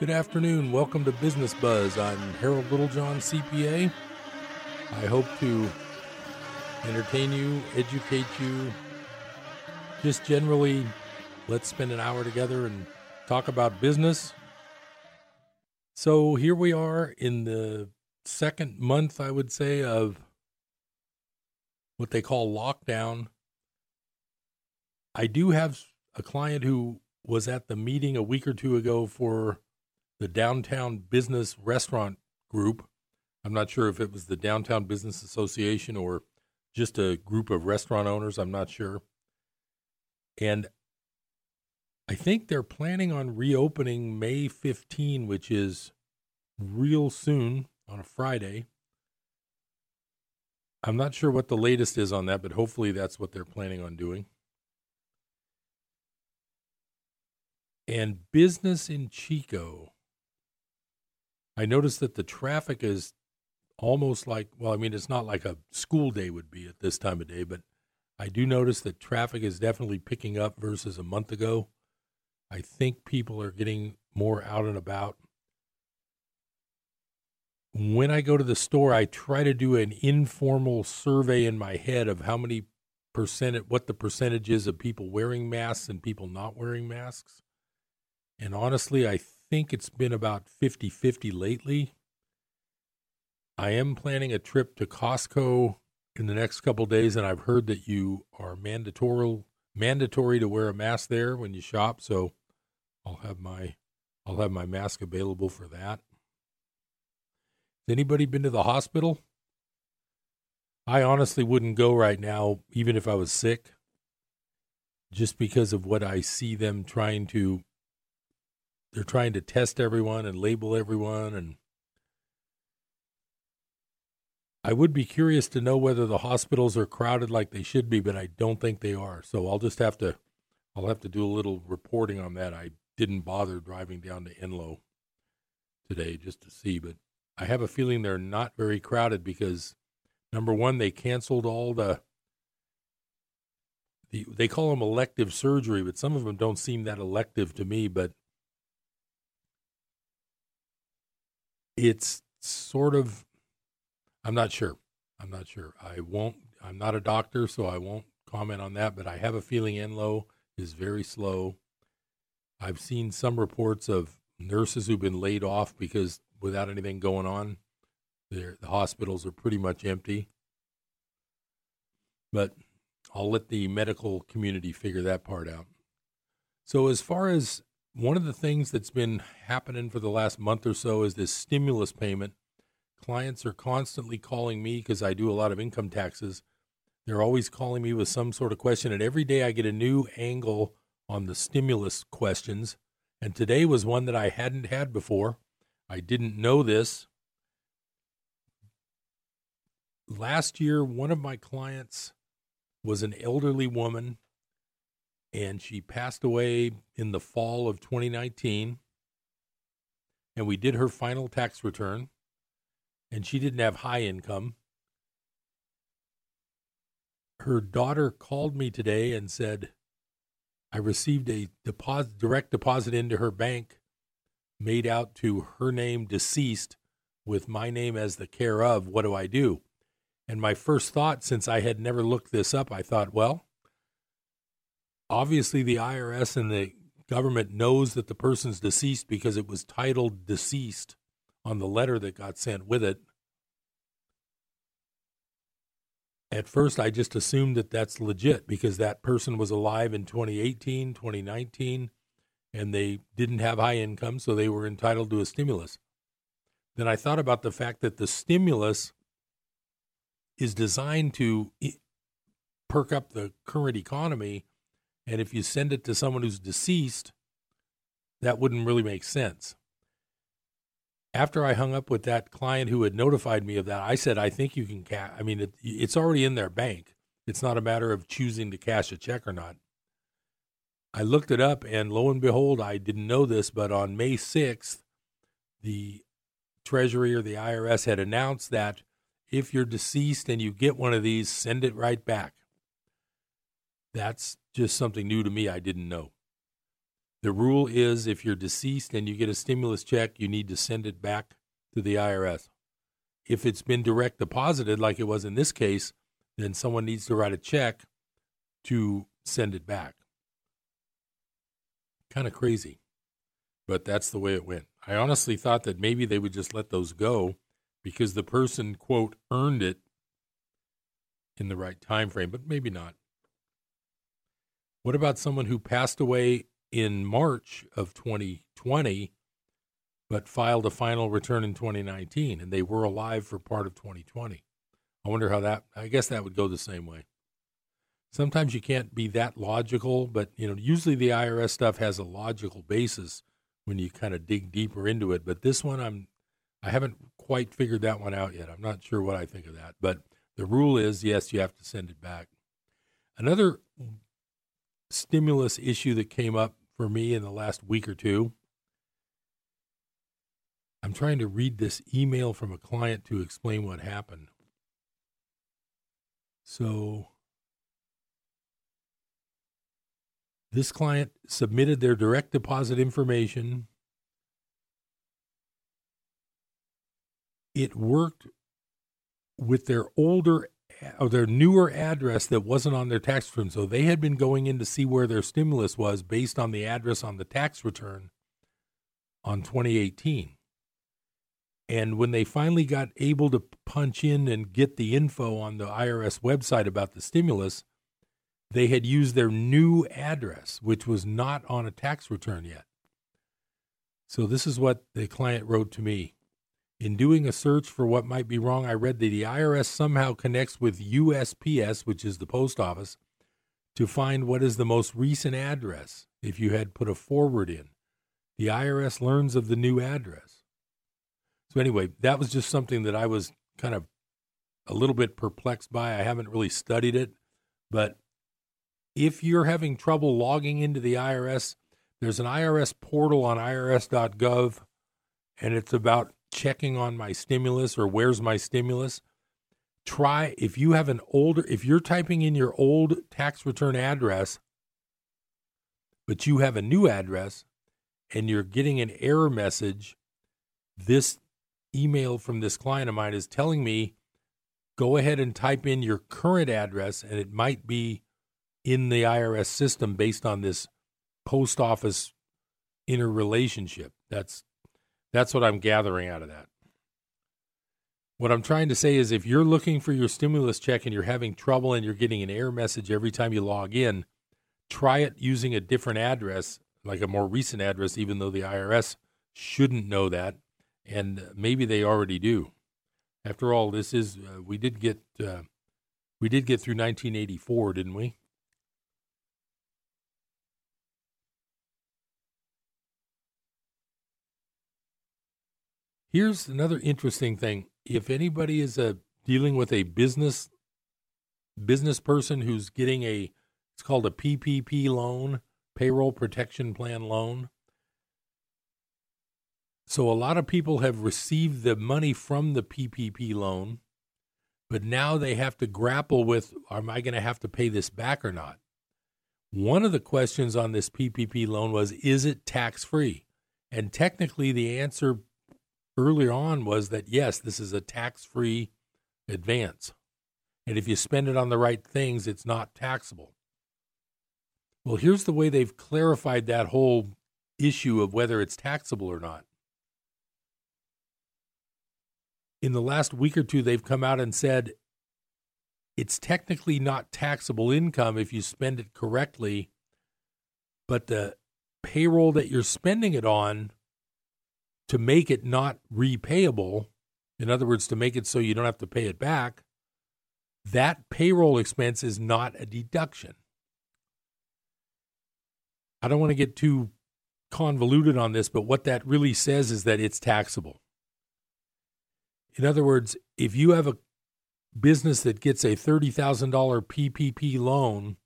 Good afternoon. Welcome to Business Buzz. I'm Harold Littlejohn, CPA. I hope to entertain you, educate you, just generally let's spend an hour together and talk about business. So here we are in the second month, I would say, of what they call lockdown. I do have a client who was at the meeting a week or two ago for the Downtown Business Restaurant Group. I'm not sure if it was the Downtown Business Association or just a group of restaurant owners. I'm not sure. And I think they're planning on reopening May 15, which is real soon on a Friday. I'm not sure what the latest is on that, but hopefully that's what they're planning on doing. And business in Chico. I noticed that the traffic is almost like, well, I mean, it's not like a school day would be at this time of day, but I do notice that traffic is definitely picking up versus a month ago. I think people are getting more out and about when I go to the store, I try to do an informal survey in my head of how many percent, what the percentage is of people wearing masks and people not wearing masks. And honestly, I think it's been about 50 50 lately. I am planning a trip to Costco in the next couple days, and I've heard that you are mandatory mandatory to wear a mask there when you shop. So I'll have my I'll have my mask available for that Has anybody been to the hospital? I honestly wouldn't go right now, even if I was sick, just because of what I see them trying to. They're trying to test everyone and label everyone. And I would be curious to know whether the hospitals are crowded like they should be, but I don't think they are. So I'll just have to. I'll have to do a little reporting on that. I didn't bother driving down to Enloe today just to see, but I have a feeling they're not very crowded because number one, they canceled all the, the they call them elective surgery, but some of them don't seem that elective to me. But it's sort of, I'm not sure. I'm not sure. I won't. I'm not a doctor, so I won't comment on that. But I have a feeling Enloe is very slow. I've seen some reports of nurses who've been laid off because without anything going on. the hospitals are pretty much empty. But I'll let the medical community figure that part out. So, as far as one of the things that's been happening for the last month or so is this stimulus payment. Clients are constantly calling me because I do a lot of income taxes. They're always calling me with some sort of question, and every day I get a new angle on the stimulus questions. And today was one that I hadn't had before. I didn't know this. Last year, one of my clients was an elderly woman, and she passed away in the fall of 2019. And we did her final tax return, and she didn't have high income. Her daughter called me today and said, I received a deposit, direct deposit into her bank made out to her name deceased with my name as the care of, what do I do? And my first thought, since I had never looked this up, I thought, well, obviously the IRS and the government knows that the person's deceased because it was titled deceased on the letter that got sent with it. At first, I just assumed that that's legit because that person was alive in 2018, 2019, and they didn't have high income, so they were entitled to a stimulus. Then I thought about the fact that the stimulus is designed to perk up the current economy, and if you send it to someone who's deceased, that wouldn't really make sense. After I hung up with that client who had notified me of that, I said, I think you can cash. I mean, it, it's already in their bank. It's not a matter of choosing to cash a check or not. I looked it up, and lo and behold, I didn't know this, but on May 6th, the Treasury or the IRS had announced that if you're deceased and you get one of these, send it right back. That's just something new to me I didn't know. The rule is if you're deceased and you get a stimulus check, you need to send it back to the IRS. If it's been direct deposited, like it was in this case, then someone needs to write a check to send it back. Kind of crazy, but that's the way it went. I honestly thought that maybe they would just let those go because the person, quote, earned it in the right time frame, but maybe not. What about someone who passed away in March of 2020 but filed a final return in 2019 and they were alive for part of 2020? I wonder how that I guess that would go the same way. Sometimes you can't be that logical, but you know, usually the IRS stuff has a logical basis when you kind of dig deeper into it, but this one I'm I haven't quite figured that one out yet. I'm not sure what I think of that, but the rule is yes, you have to send it back. Another stimulus issue that came up for me in the last week or two. I'm trying to read this email from a client to explain what happened. So, this client submitted their direct deposit information. It worked with their older or their newer address that wasn't on their tax return. So they had been going in to see where their stimulus was based on the address on the tax return on 2018. And when they finally got able to punch in and get the info on the IRS website about the stimulus, they had used their new address, which was not on a tax return yet. So this is what the client wrote to me. In doing a search for what might be wrong, I read that the IRS somehow connects with USPS, which is the post office, to find what is the most recent address if you had put a forward in. The IRS learns of the new address. So, anyway, that was just something that I was kind of a little bit perplexed by. I haven't really studied it, but if you're having trouble logging into the IRS, there's an IRS portal on irs.gov, and it's about checking on my stimulus or where's my stimulus, try if you have an older if you're typing in your old tax return address but you have a new address and you're getting an error message this email from this client of mine is telling me go ahead and type in your current address and it might be in the IRS system based on this post office interrelationship. That's that's what I'm gathering out of that. What I'm trying to say is if you're looking for your stimulus check and you're having trouble and you're getting an error message every time you log in, try it using a different address, like a more recent address, even though the IRS shouldn't know that. And maybe they already do. After all, this is, uh, we did get, uh, we did get through 1984, didn't we? Here's another interesting thing. If anybody is uh, dealing with a business business person who's getting a it's called a PPP loan, payroll protection plan loan. So a lot of people have received the money from the PPP loan, but now they have to grapple with am I going to have to pay this back or not? One of the questions on this PPP loan was is it tax free? And technically the answer earlier on was that yes, this is a tax free advance. And if you spend it on the right things, it's not taxable. Well, here's the way they've clarified that whole issue of whether it's taxable or not. In the last week or two, they've come out and said it's technically not taxable income if you spend it correctly, but the payroll that you're spending it on to make it not repayable, in other words, to make it so you don't have to pay it back, that payroll expense is not a deduction. I don't want to get too convoluted on this, but what that really says is that it's taxable. In other words, if you have a business that gets a $30,000 PPP loan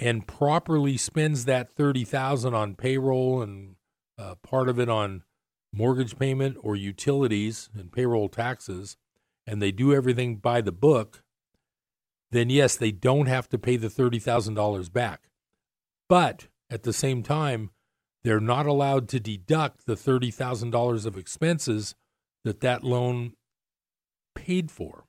and properly spends that 30,000 on payroll and uh, part of it on mortgage payment or utilities and payroll taxes, and they do everything by the book, then yes, they don't have to pay the $30,000 back. But at the same time, they're not allowed to deduct the $30,000 of expenses that that loan paid for.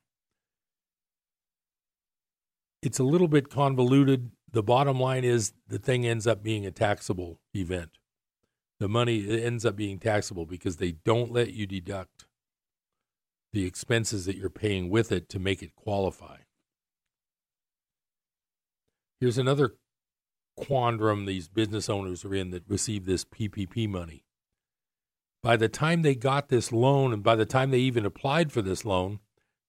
It's a little bit convoluted. The bottom line is the thing ends up being a taxable event. The money ends up being taxable because they don't let you deduct the expenses that you're paying with it to make it qualify. Here's another quandrum these business owners are in that receive this PPP money. By the time they got this loan and by the time they even applied for this loan,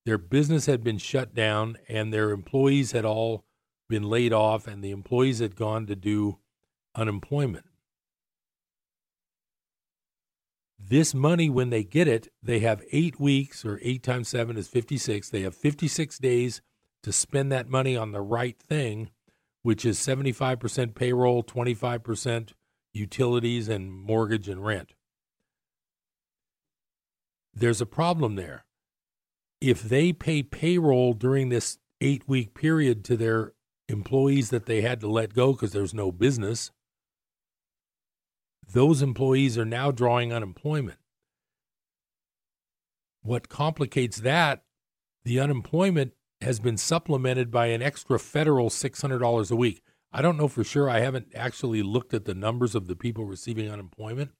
their business had been shut down and their employees had all been laid off and the employees had gone to do unemployment. This money, when they get it, they have eight weeks, or eight times seven is 56. They have 56 days to spend that money on the right thing, which is 75% payroll, 25% utilities, and mortgage and rent. There's a problem there. If they pay payroll during this eight week period to their employees that they had to let go because there's no business, those employees are now drawing unemployment. What complicates that, the unemployment has been supplemented by an extra federal $600 a week. I don't know for sure. I haven't actually looked at the numbers of the people receiving unemployment.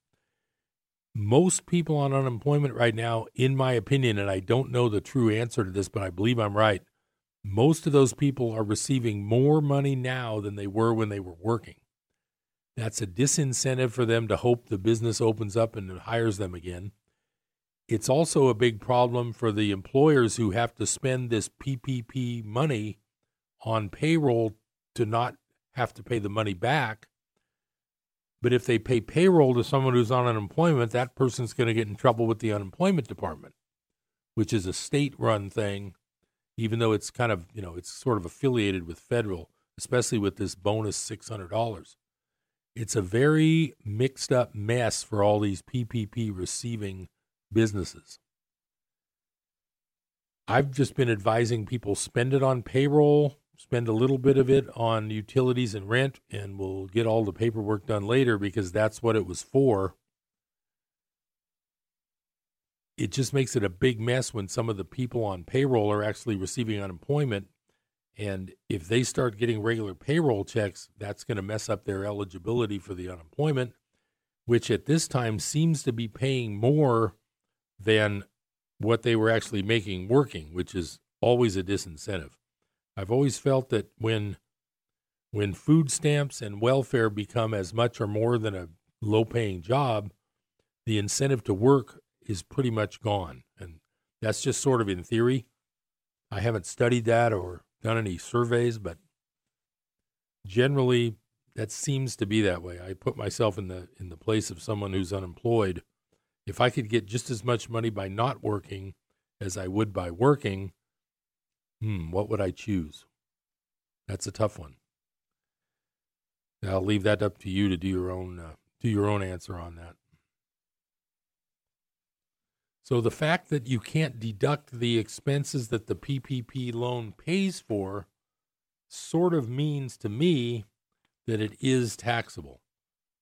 Most people on unemployment right now, in my opinion, and I don't know the true answer to this, but I believe I'm right, most of those people are receiving more money now than they were when they were working. That's a disincentive for them to hope the business opens up and hires them again. It's also a big problem for the employers who have to spend this PPP money on payroll to not have to pay the money back. But if they pay payroll to someone who's on unemployment, that person's going to get in trouble with the unemployment department, which is a state run thing, even though it's kind of, you know, it's sort of affiliated with federal, especially with this bonus $600 it's a very mixed up mess for all these PPP receiving businesses. I've just been advising people spend it on payroll, spend a little bit of it mm-hmm. on utilities and rent, and we'll get all the paperwork done later because that's what it was for. It just makes it a big mess when some of the people on payroll are actually receiving unemployment and if they start getting regular payroll checks, that's going to mess up their eligibility for the unemployment, which at this time seems to be paying more than what they were actually making working, which is always a disincentive. I've always felt that when when food stamps and welfare become as much or more than a low paying job, the incentive to work is pretty much gone. And that's just sort of in theory. I haven't studied that or done any surveys, but generally that seems to be that way. I put myself in the in the place of someone who's unemployed. If I could get just as much money by not working as I would by working, hmm, what would I choose? That's a tough one. I'll leave that up to you to do your own uh, do your own answer on that. So the fact that you can't deduct the expenses that the PPP loan pays for sort of means to me that it is taxable.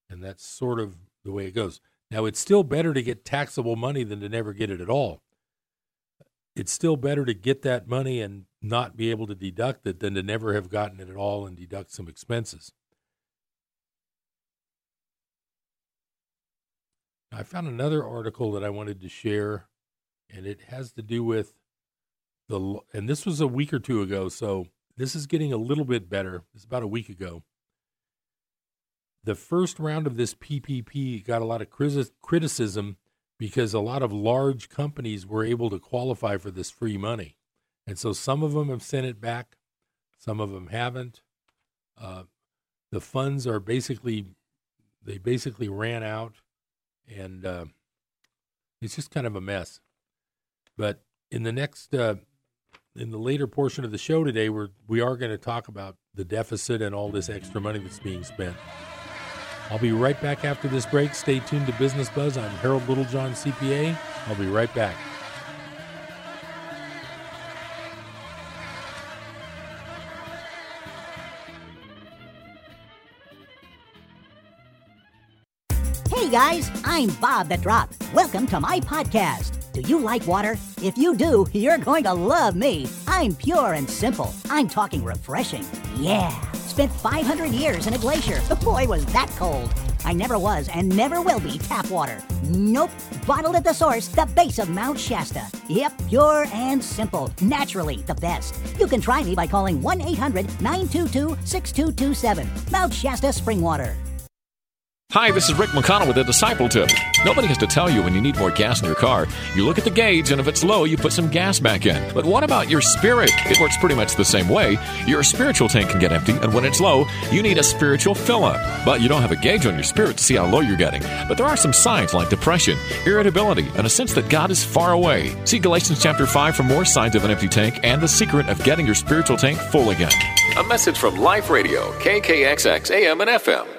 And that's sort of the way it goes. Now, it's still better to get taxable money than to never get it at all. It's still better to get that money and not be able to deduct it than to never have gotten it at all and deduct some expenses. I found another article that I wanted to share, and it has to do with the, and this was a week or two ago, so this is getting a little bit better. It's about a week ago. The first round of this PPP got a lot of criticism because a lot of large companies were able to qualify for this free money. And so some of them have sent it back, some of them haven't. Uh, the funds are basically, they basically ran out and uh, it's just kind of a mess. But in the next, uh, in the later portion of the show today, we're we are going to talk about the deficit and all this extra money that's being spent. I'll be right back after this break. Stay tuned to Business Buzz. I'm Harold Littlejohn, CPA. I'll be right back. Guys, I'm Bob the Drop. Welcome to my podcast. Do you like water? If you do, you're going to love me. I'm pure and simple. I'm talking refreshing. Yeah. Spent 500 years in a glacier. Boy, was that cold. I never was and never will be tap water. Nope. Bottled at the source, the base of Mount Shasta. Yep, pure and simple. Naturally, the best. You can try me by calling 1 800 922 6227. Mount Shasta Spring Water. Hi, this is Rick McConnell with a disciple tip. Nobody has to tell you when you need more gas in your car. You look at the gauge, and if it's low, you put some gas back in. But what about your spirit? It works pretty much the same way. Your spiritual tank can get empty, and when it's low, you need a spiritual fill up. But you don't have a gauge on your spirit to see how low you're getting. But there are some signs like depression, irritability, and a sense that God is far away. See Galatians chapter 5 for more signs of an empty tank and the secret of getting your spiritual tank full again. A message from Life Radio, KKXX AM and FM.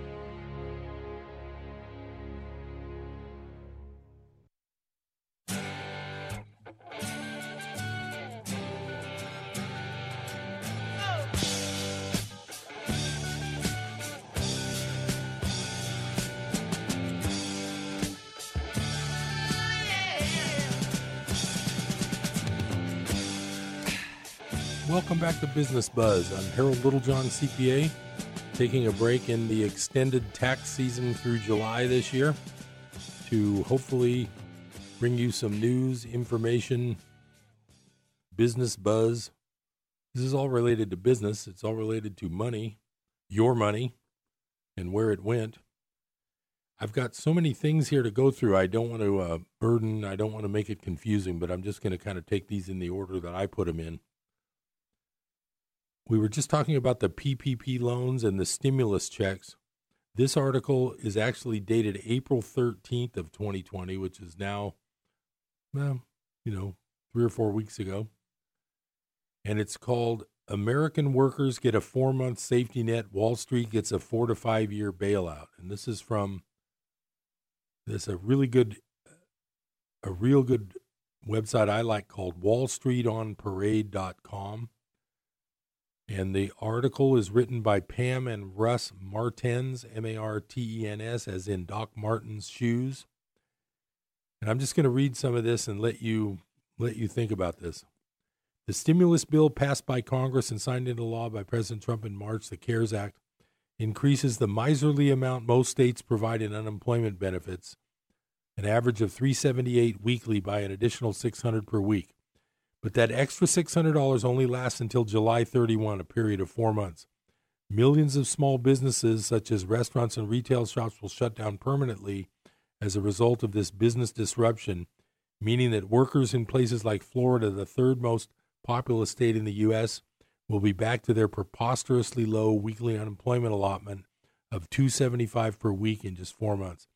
Welcome back to Business Buzz. I'm Harold Littlejohn, CPA, taking a break in the extended tax season through July this year to hopefully bring you some news, information, business buzz. This is all related to business, it's all related to money, your money, and where it went. I've got so many things here to go through. I don't want to uh, burden, I don't want to make it confusing, but I'm just going to kind of take these in the order that I put them in. We were just talking about the PPP loans and the stimulus checks. This article is actually dated April 13th of 2020, which is now, well, you know, three or four weeks ago. And it's called American Workers Get a Four Month Safety Net. Wall Street Gets a Four to Five Year Bailout. And this is from, this a really good, a real good website I like called wallstreetonparade.com. And the article is written by Pam and Russ Martens, M A R T E N S, as in Doc Martens shoes. And I'm just going to read some of this and let you let you think about this. The stimulus bill passed by Congress and signed into law by President Trump in March, the CARES Act, increases the miserly amount most states provide in unemployment benefits, an average of 378 weekly by an additional 600 per week. But that extra $600 only lasts until July 31, a period of four months. Millions of small businesses, such as restaurants and retail shops, will shut down permanently as a result of this business disruption, meaning that workers in places like Florida, the third most populous state in the U.S., will be back to their preposterously low weekly unemployment allotment of 275 per week in just 4 months.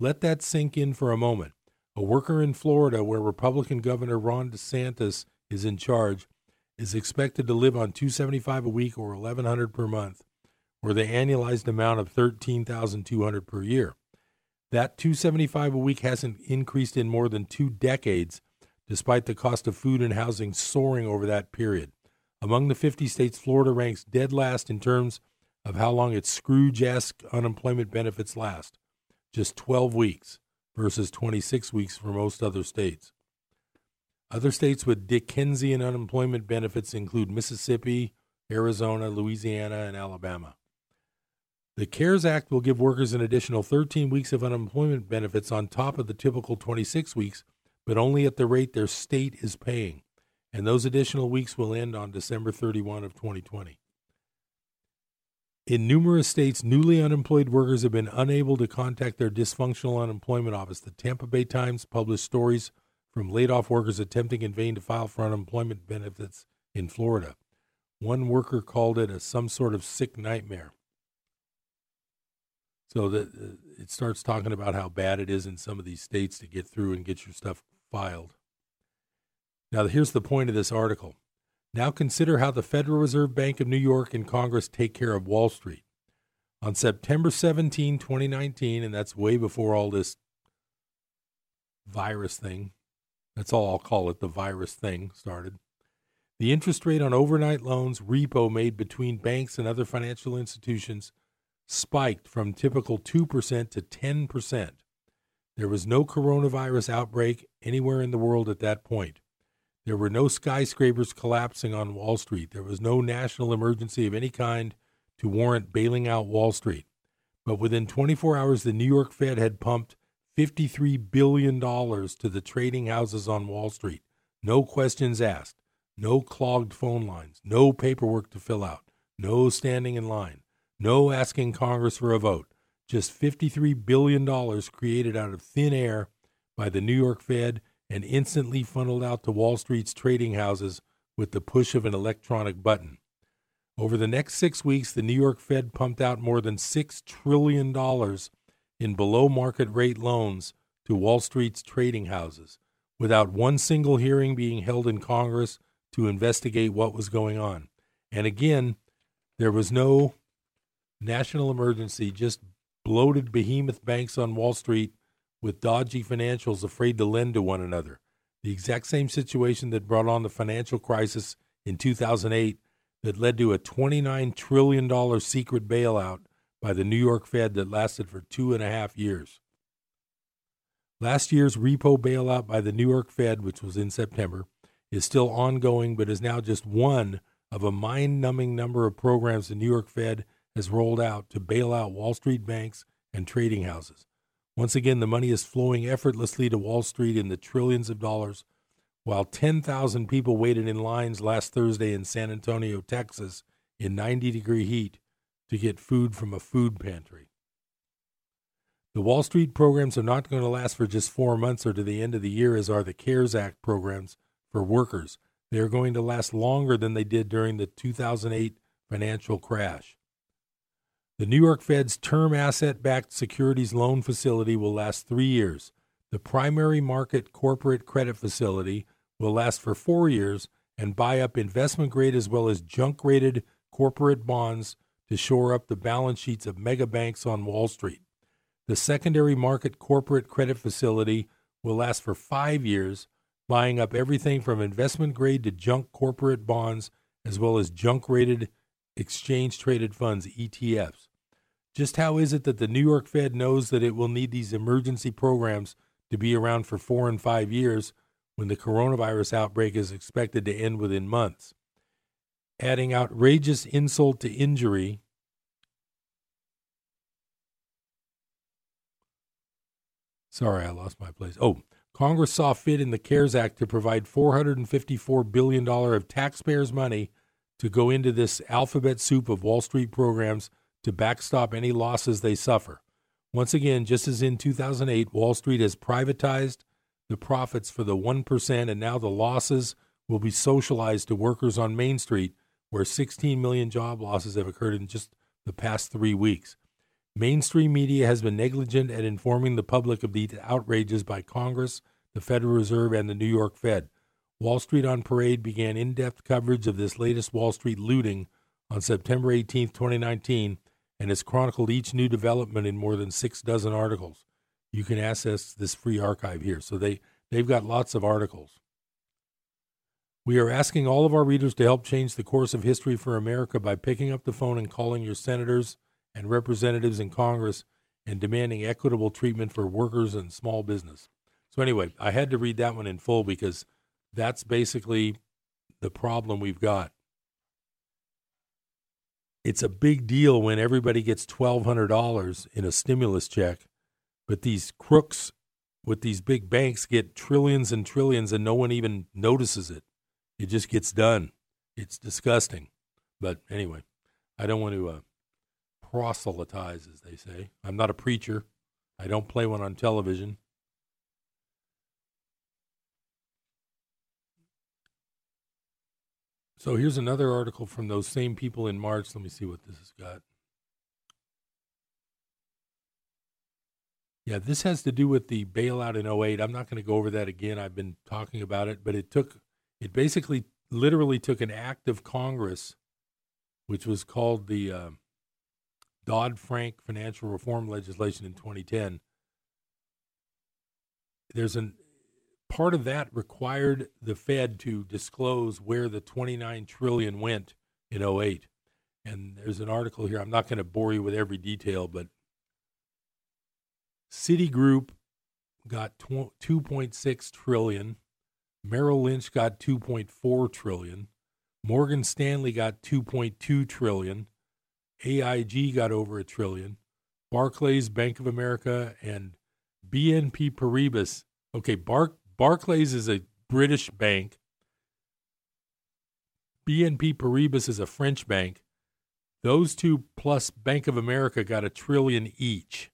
Let that sink in for a moment. A worker in Florida, where Republican Governor Ron DeSantis is in charge, is expected to live on 275 a week or 1100 per month, or the annualized amount of 13,200 per year. That 275 a week hasn't increased in more than 2 decades, despite the cost of food and housing soaring over that period. Among the 50 states, Florida ranks dead last in terms of how long its Scrooge-esque unemployment benefits last, just 12 weeks versus 26 weeks for most other states. Other states with Dickensian unemployment benefits include Mississippi, Arizona, Louisiana, and Alabama. The CARES Act will give workers an additional 13 weeks of unemployment benefits on top of the typical 26 weeks, but only at the rate their state is paying. And those additional weeks will end on December 31 of 2020. In numerous states, newly unemployed workers have been unable to contact their dysfunctional unemployment office. The Tampa Bay Times published stories from laid off workers attempting in vain to file for unemployment benefits in Florida. One worker called it a some sort of sick nightmare. So that uh, it starts talking about how bad it is in some of these states to get through and get your stuff filed. Now, here's the point of this article. Now consider how the Federal Reserve Bank of New York and Congress take care of Wall Street. On September 17, 2019, and that's way before all this virus thing, that's all I'll call it, the virus thing started. The interest rate on overnight loans, repo made between banks and other financial institutions, spiked from typical 2% to 10%. There was no coronavirus outbreak anywhere in the world at that point. There were no skyscrapers collapsing on Wall Street. There was no national emergency of any kind to warrant bailing out Wall Street. But within 24 hours, the New York Fed had pumped $53 billion to the trading houses on Wall Street. No questions asked, no clogged phone lines, no paperwork to fill out, no standing in line, no asking Congress for a vote. Just $53 billion created out of thin air by the New York Fed and instantly funneled out to Wall Street's trading houses with the push of an electronic button. Over the next six weeks, the New York Fed pumped out more than $6 trillion in below market rate loans to Wall Street's trading houses without one single hearing being held in Congress to investigate what was going on. And again, there was no national emergency, just bloated behemoth banks on Wall Street with dodgy financials afraid to lend to one another. The exact same situation that brought on the financial crisis in 2008 that led to a $29 trillion secret bailout by the New York Fed that lasted for two and a half years. Last year's repo bailout by the New York Fed, which was in September, is still ongoing but is now just one of a mind numbing number of programs the New York Fed has rolled out to bail out Wall Street banks and trading houses. Once again, the money is flowing effortlessly to Wall Street in the trillions of dollars, while 10,000 people waited in lines last Thursday in San Antonio, Texas, in 90 degree heat to get food from a food pantry. The Wall Street programs are not going to last for just four months or to the end of the year, as are the CARES Act programs for workers. They are going to last longer than they did during the 2008 financial crash. The New York Fed's term asset backed securities loan facility will last three years. The primary market corporate credit facility will last for four years and buy up investment grade as well as junk rated corporate bonds to shore up the balance sheets of mega banks on Wall Street. The secondary market corporate credit facility will last for five years, buying up everything from investment grade to junk corporate bonds, as well as junk rated exchange traded funds, ETFs. Just how is it that the New York Fed knows that it will need these emergency programs to be around for four and five years when the coronavirus outbreak is expected to end within months? adding outrageous insult to injury. Sorry, I lost my place. Oh, Congress saw fit in the CARES Act to provide $454 billion of taxpayers' money to go into this alphabet soup of Wall Street programs to backstop any losses they suffer. Once again, just as in 2008, Wall Street has privatized the profits for the 1%, and now the losses will be socialized to workers on Main Street where 16 million job losses have occurred in just the past three weeks. Mainstream media has been negligent at informing the public of these outrages by Congress, the Federal Reserve, and the New York Fed. Wall Street on Parade began in depth coverage of this latest Wall Street looting on September 18, 2019, and has chronicled each new development in more than six dozen articles. You can access this free archive here. So they, they've got lots of articles. We are asking all of our readers to help change the course of history for America by picking up the phone and calling your senators and representatives in Congress and demanding equitable treatment for workers and small business. So, anyway, I had to read that one in full because that's basically the problem we've got. It's a big deal when everybody gets $1,200 in a stimulus check, but these crooks with these big banks get trillions and trillions and no one even notices it. It just gets done. It's disgusting. But anyway, I don't want to uh, proselytize, as they say. I'm not a preacher. I don't play one on television. So here's another article from those same people in March. Let me see what this has got. Yeah, this has to do with the bailout in 08. I'm not going to go over that again. I've been talking about it, but it took It basically literally took an act of Congress, which was called the uh, Dodd Frank financial reform legislation in 2010. There's an part of that required the Fed to disclose where the 29 trillion went in 08. And there's an article here. I'm not going to bore you with every detail, but Citigroup got 2.6 trillion. Merrill Lynch got 2.4 trillion. Morgan Stanley got 2.2 trillion. AIG got over a trillion. Barclays, Bank of America, and BNP Paribas. Okay, Bar- Barclays is a British bank. BNP Paribas is a French bank. Those two plus Bank of America got a trillion each.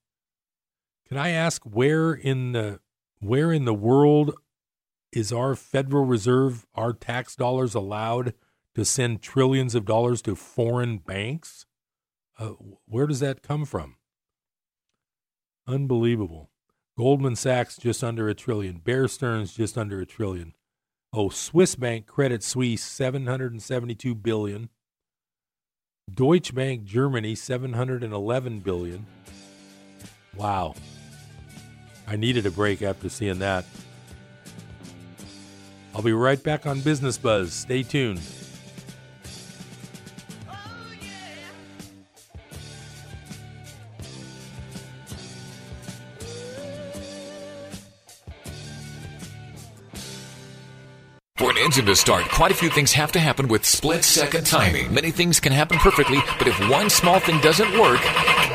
Can I ask where in the where in the world is our Federal Reserve, our tax dollars allowed to send trillions of dollars to foreign banks? Uh, where does that come from? Unbelievable. Goldman Sachs just under a trillion. Bear Stearns just under a trillion. Oh, Swiss Bank Credit Suisse 772 billion. Deutsche Bank Germany 711 billion. Wow. I needed a break after seeing that. I'll be right back on Business Buzz. Stay tuned. Engine to start, quite a few things have to happen with split second timing. Many things can happen perfectly, but if one small thing doesn't work,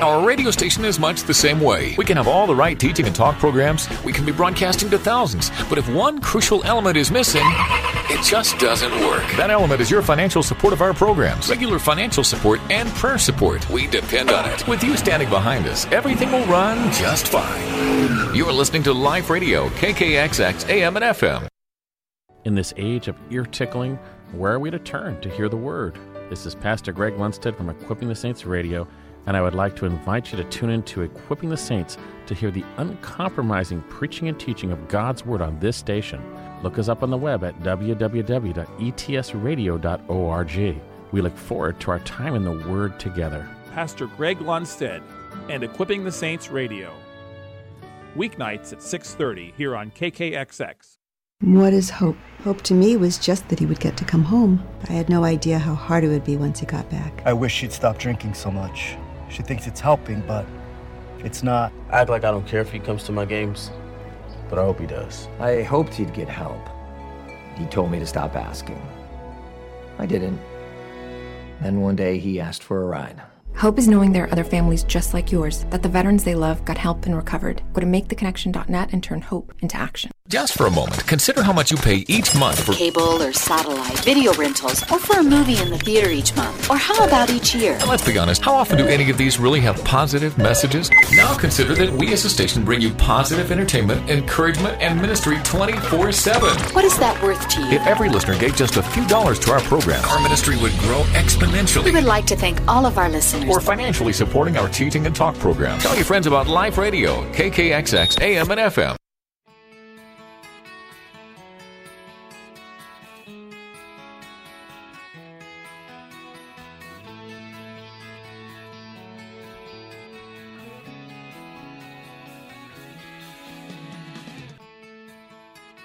our radio station is much the same way. We can have all the right teaching and talk programs, we can be broadcasting to thousands, but if one crucial element is missing, it just doesn't work. That element is your financial support of our programs, regular financial support, and prayer support. We depend on it. With you standing behind us, everything will run just fine. You are listening to Life Radio, KKXX AM and FM. In this age of ear tickling, where are we to turn to hear the word? This is Pastor Greg Lundstedt from Equipping the Saints Radio, and I would like to invite you to tune in to Equipping the Saints to hear the uncompromising preaching and teaching of God's Word on this station. Look us up on the web at www.etsradio.org. We look forward to our time in the Word together. Pastor Greg Lundstedt and Equipping the Saints Radio. Weeknights at 6:30 here on KKXX. What is hope? Hope to me was just that he would get to come home. I had no idea how hard it would be once he got back. I wish she'd stop drinking so much. She thinks it's helping, but it's not. I act like I don't care if he comes to my games, but I hope he does. I hoped he'd get help. He told me to stop asking. I didn't. Then one day he asked for a ride. Hope is knowing there are other families just like yours, that the veterans they love got help and recovered. Go to maketheconnection.net and turn hope into action. Just for a moment, consider how much you pay each month for cable or satellite, video rentals, or for a movie in the theater each month. Or how about each year? And let's be honest, how often do any of these really have positive messages? Now consider that we as a station bring you positive entertainment, encouragement, and ministry 24 7. What is that worth to you? If every listener gave just a few dollars to our program, our ministry would grow exponentially. We would like to thank all of our listeners for financially supporting our teaching and talk program. Tell your friends about Life Radio, KKXX, AM, and FM.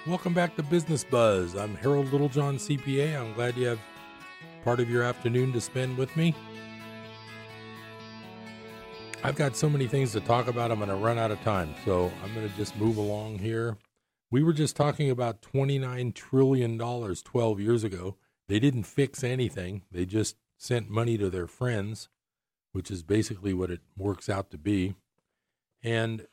Welcome back to Business Buzz. I'm Harold Littlejohn, CPA. I'm glad you have part of your afternoon to spend with me. I've got so many things to talk about, I'm going to run out of time. So I'm going to just move along here. We were just talking about $29 trillion 12 years ago. They didn't fix anything, they just sent money to their friends, which is basically what it works out to be. And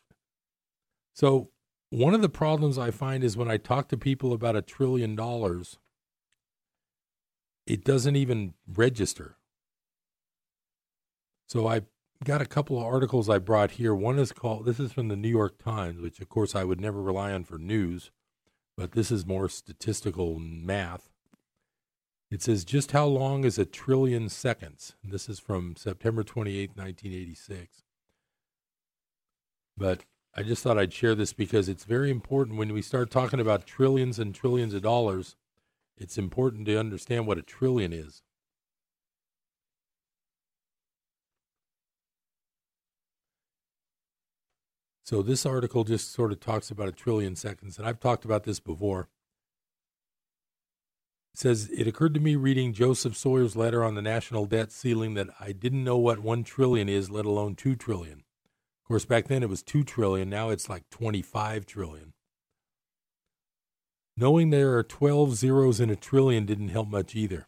so one of the problems I find is when I talk to people about a trillion dollars, it doesn't even register. So I got a couple of articles I brought here. One is called, this is from the New York Times, which of course I would never rely on for news, but this is more statistical math. It says, just how long is a trillion seconds? And this is from September 28, 1986. But I just thought I'd share this because it's very important when we start talking about trillions and trillions of dollars. it's important to understand what a trillion is. So this article just sort of talks about a trillion seconds, and I've talked about this before. It says it occurred to me reading Joseph Sawyer's letter on the national debt ceiling that I didn't know what one trillion is, let alone two trillion. Of course, back then it was two trillion. Now it's like twenty-five trillion. Knowing there are 12 zeros in a trillion didn't help much either.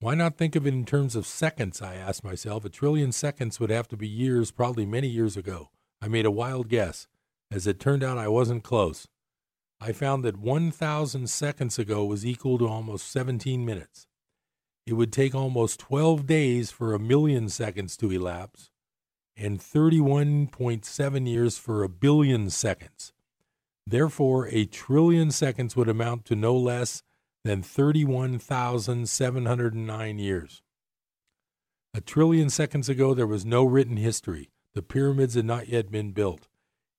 Why not think of it in terms of seconds? I asked myself. A trillion seconds would have to be years, probably many years ago. I made a wild guess. As it turned out, I wasn't close. I found that 1,000 seconds ago was equal to almost 17 minutes. It would take almost 12 days for a million seconds to elapse, and 31.7 years for a billion seconds. Therefore, a trillion seconds would amount to no less than 31,709 years. A trillion seconds ago, there was no written history. The pyramids had not yet been built.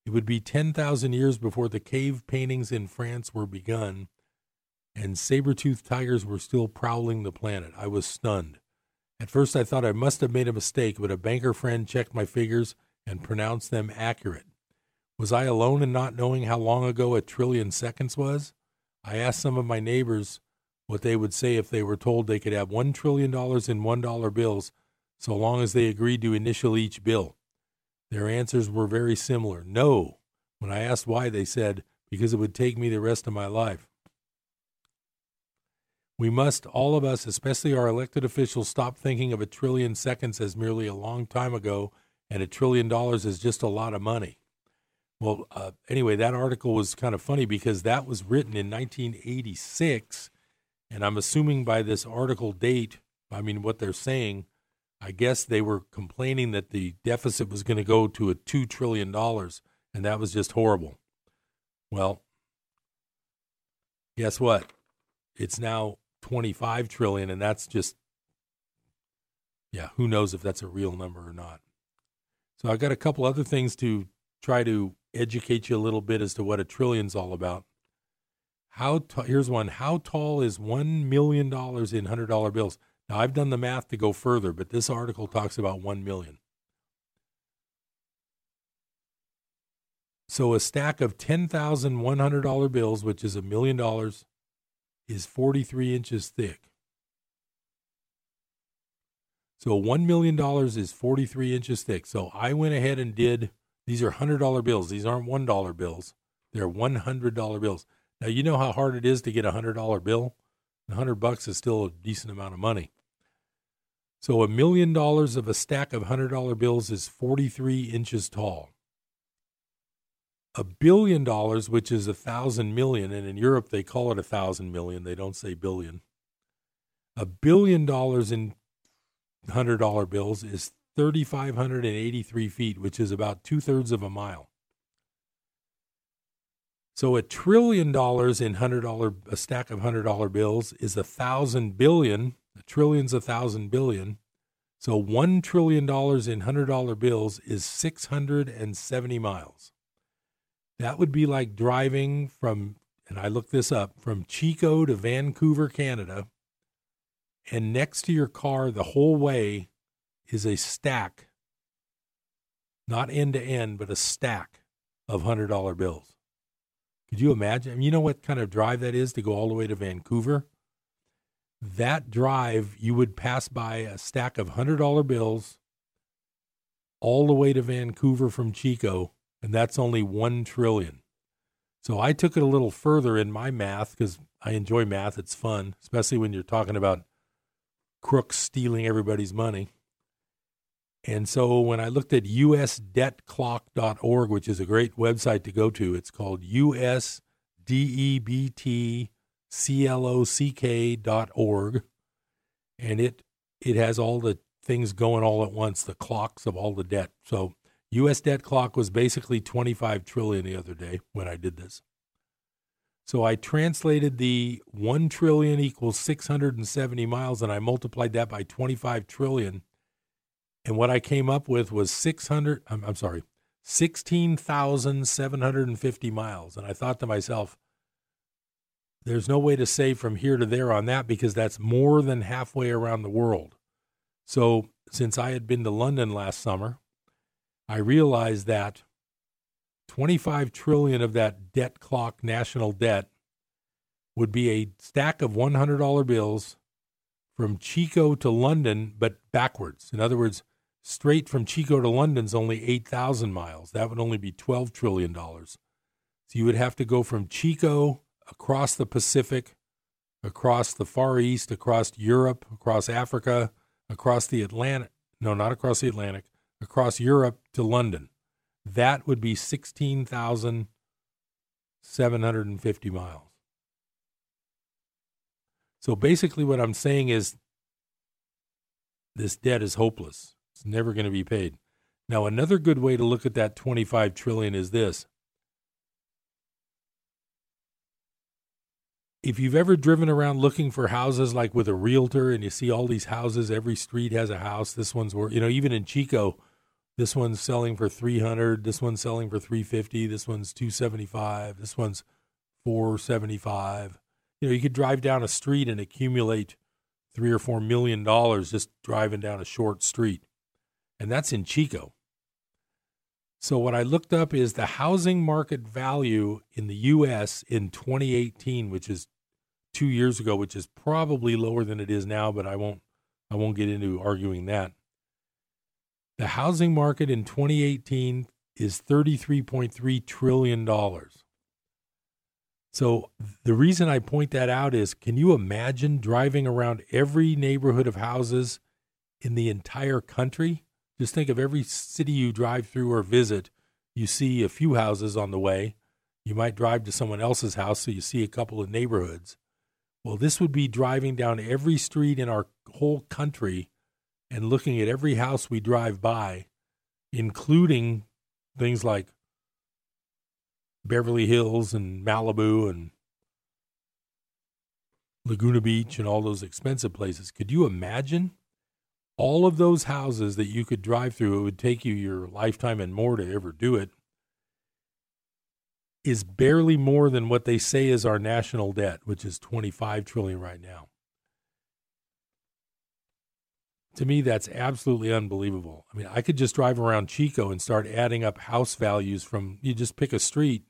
It would be 10,000 years before the cave paintings in France were begun, and saber toothed tigers were still prowling the planet. I was stunned. At first, I thought I must have made a mistake, but a banker friend checked my figures and pronounced them accurate. Was I alone in not knowing how long ago a trillion seconds was? I asked some of my neighbors what they would say if they were told they could have $1 trillion in $1 bills so long as they agreed to initial each bill. Their answers were very similar. No. When I asked why, they said, because it would take me the rest of my life. We must, all of us, especially our elected officials, stop thinking of a trillion seconds as merely a long time ago and a trillion dollars as just a lot of money. Well, uh, anyway, that article was kind of funny because that was written in 1986. And I'm assuming by this article date, I mean, what they're saying, I guess they were complaining that the deficit was going to go to a $2 trillion, and that was just horrible. Well, guess what? It's now 25 trillion, and that's just, yeah, who knows if that's a real number or not. So I've got a couple other things to try to educate you a little bit as to what a trillion's all about. How t- here's one: How tall is one million dollars in hundred dollar bills? Now I've done the math to go further, but this article talks about one million. So a stack of ten thousand one hundred dollar bills, which is a million dollars, is forty three inches thick. So one million dollars is forty three inches thick. So I went ahead and did these are $100 bills. These aren't $1 bills. They're $100 bills. Now, you know how hard it is to get a $100 bill? A 100 bucks is still a decent amount of money. So a million dollars of a stack of $100 bills is 43 inches tall. A billion dollars, which is a thousand million, and in Europe they call it a thousand million, they don't say billion. A billion dollars in $100 bills is 3,583 feet, which is about two thirds of a mile. So a trillion dollars in hundred dollar a stack of hundred dollar bills is a thousand billion. A trillion's a thousand billion. So one trillion dollars in hundred dollar bills is six hundred and seventy miles. That would be like driving from, and I looked this up, from Chico to Vancouver, Canada, and next to your car the whole way is a stack, not end to end, but a stack of $100 bills. Could you imagine? I mean, you know what kind of drive that is to go all the way to Vancouver? That drive, you would pass by a stack of $100 bills all the way to Vancouver from Chico, and that's only 1 trillion. So I took it a little further in my math because I enjoy math. It's fun, especially when you're talking about crooks stealing everybody's money. And so when I looked at usdebtclock.org, which is a great website to go to, it's called usdebtclock.org. And it it has all the things going all at once, the clocks of all the debt. So US debt clock was basically 25 trillion the other day when I did this. So I translated the 1 trillion equals 670 miles and I multiplied that by 25 trillion and what I came up with was 600, I'm, I'm sorry, 16,750 miles. And I thought to myself, there's no way to say from here to there on that because that's more than halfway around the world. So, since I had been to London last summer, I realized that 25 trillion of that debt clock national debt would be a stack of $100 bills from Chico to London, but backwards. In other words, straight from Chico to London's only 8,000 miles. That would only be $12 trillion. So you would have to go from Chico across the Pacific, across the Far East, across Europe, across Africa, across the Atlantic. No, not across the Atlantic, across Europe to London. That would be 16,750 miles. So basically, what I'm saying is this debt is hopeless. It's never going to be paid. Now, another good way to look at that 25 trillion is this. If you've ever driven around looking for houses like with a realtor and you see all these houses, every street has a house. This one's where, you know, even in Chico, this one's selling for 300, this one's selling for 350, this one's 275, this one's 475 you know, you could drive down a street and accumulate three or four million dollars just driving down a short street. And that's in Chico. So, what I looked up is the housing market value in the US in 2018, which is two years ago, which is probably lower than it is now, but I won't I won't get into arguing that. The housing market in 2018 is $33.3 trillion. So the reason I point that out is can you imagine driving around every neighborhood of houses in the entire country? Just think of every city you drive through or visit, you see a few houses on the way. You might drive to someone else's house, so you see a couple of neighborhoods. Well, this would be driving down every street in our whole country and looking at every house we drive by, including things like Beverly Hills and Malibu and Laguna Beach and all those expensive places. Could you imagine all of those houses that you could drive through? It would take you your lifetime and more to ever do it. Is barely more than what they say is our national debt, which is 25 trillion right now. To me, that's absolutely unbelievable. I mean, I could just drive around Chico and start adding up house values from you just pick a street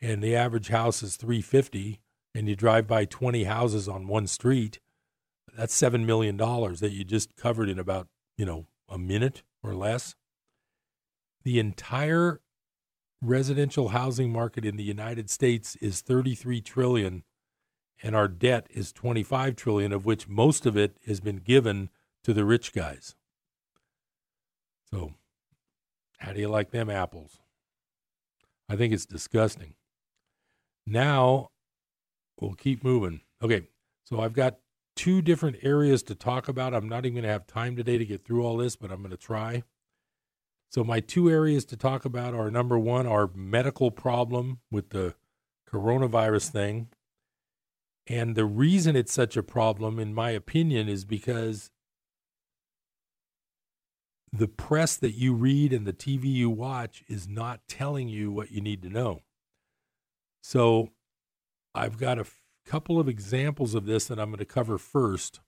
and the average house is 350 and you drive by 20 houses on one street that's 7 million dollars that you just covered in about you know a minute or less. The entire residential housing market in the United States is 33 trillion and our debt is 25 trillion of which most of it has been given to the rich guys. So how do you like them apples? I think it's disgusting. Now we'll keep moving. Okay, so I've got two different areas to talk about. I'm not even going to have time today to get through all this, but I'm going to try. So, my two areas to talk about are number one, our medical problem with the coronavirus thing. And the reason it's such a problem, in my opinion, is because the press that you read and the TV you watch is not telling you what you need to know. So I've got a couple of examples of this that I'm going to cover first,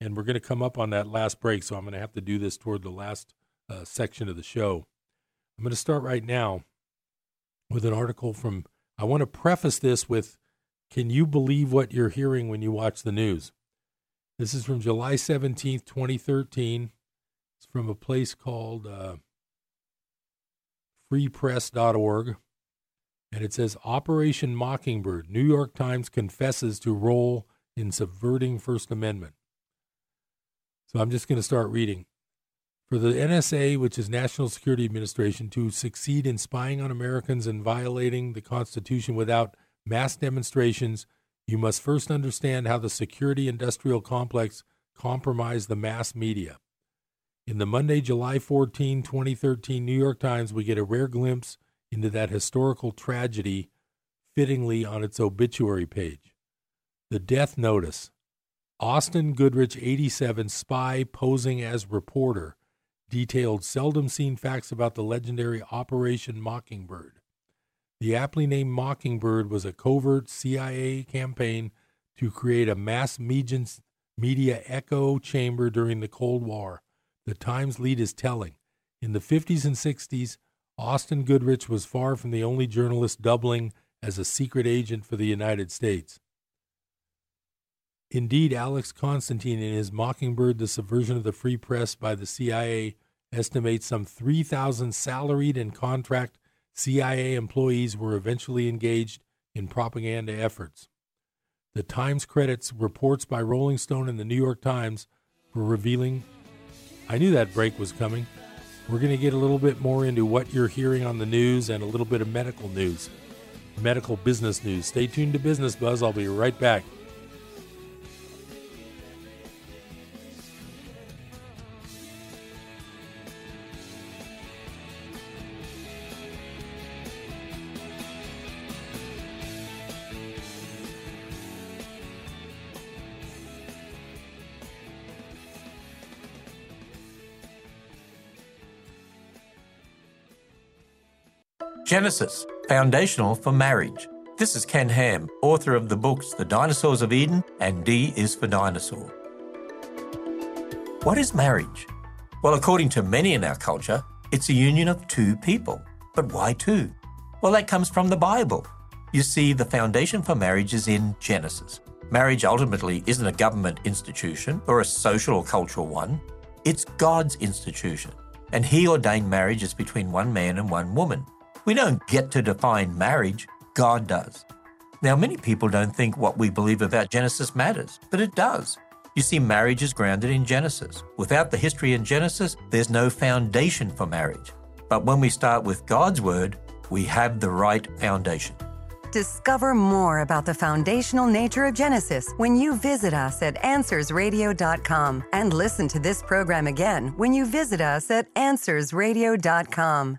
and we're going to come up on that last break. So I'm going to have to do this toward the last uh, section of the show. I'm going to start right now with an article from, I want to preface this with Can you believe what you're hearing when you watch the news? This is from July 17th, 2013. It's from a place called uh, freepress.org. And it says Operation Mockingbird, New York Times confesses to role in subverting First Amendment. So I'm just going to start reading. For the NSA, which is National Security Administration, to succeed in spying on Americans and violating the Constitution without mass demonstrations, you must first understand how the security industrial complex compromised the mass media. In the Monday, July 14, 2013 New York Times, we get a rare glimpse into that historical tragedy fittingly on its obituary page. The death notice Austin Goodrich, 87, spy posing as reporter, detailed seldom seen facts about the legendary Operation Mockingbird. The aptly named Mockingbird was a covert CIA campaign to create a mass media echo chamber during the Cold War. The Times lead is telling. In the 50s and 60s, Austin Goodrich was far from the only journalist doubling as a secret agent for the United States. Indeed, Alex Constantine, in his Mockingbird, The Subversion of the Free Press by the CIA, estimates some 3,000 salaried and contract CIA employees were eventually engaged in propaganda efforts. The Times credits reports by Rolling Stone and the New York Times for revealing. I knew that break was coming. We're going to get a little bit more into what you're hearing on the news and a little bit of medical news, medical business news. Stay tuned to Business Buzz. I'll be right back. Genesis, foundational for marriage. This is Ken Ham, author of the books The Dinosaurs of Eden and D is for Dinosaur. What is marriage? Well, according to many in our culture, it's a union of two people. But why two? Well, that comes from the Bible. You see, the foundation for marriage is in Genesis. Marriage ultimately isn't a government institution or a social or cultural one, it's God's institution. And He ordained marriage as between one man and one woman. We don't get to define marriage, God does. Now, many people don't think what we believe about Genesis matters, but it does. You see, marriage is grounded in Genesis. Without the history in Genesis, there's no foundation for marriage. But when we start with God's Word, we have the right foundation. Discover more about the foundational nature of Genesis when you visit us at AnswersRadio.com and listen to this program again when you visit us at AnswersRadio.com.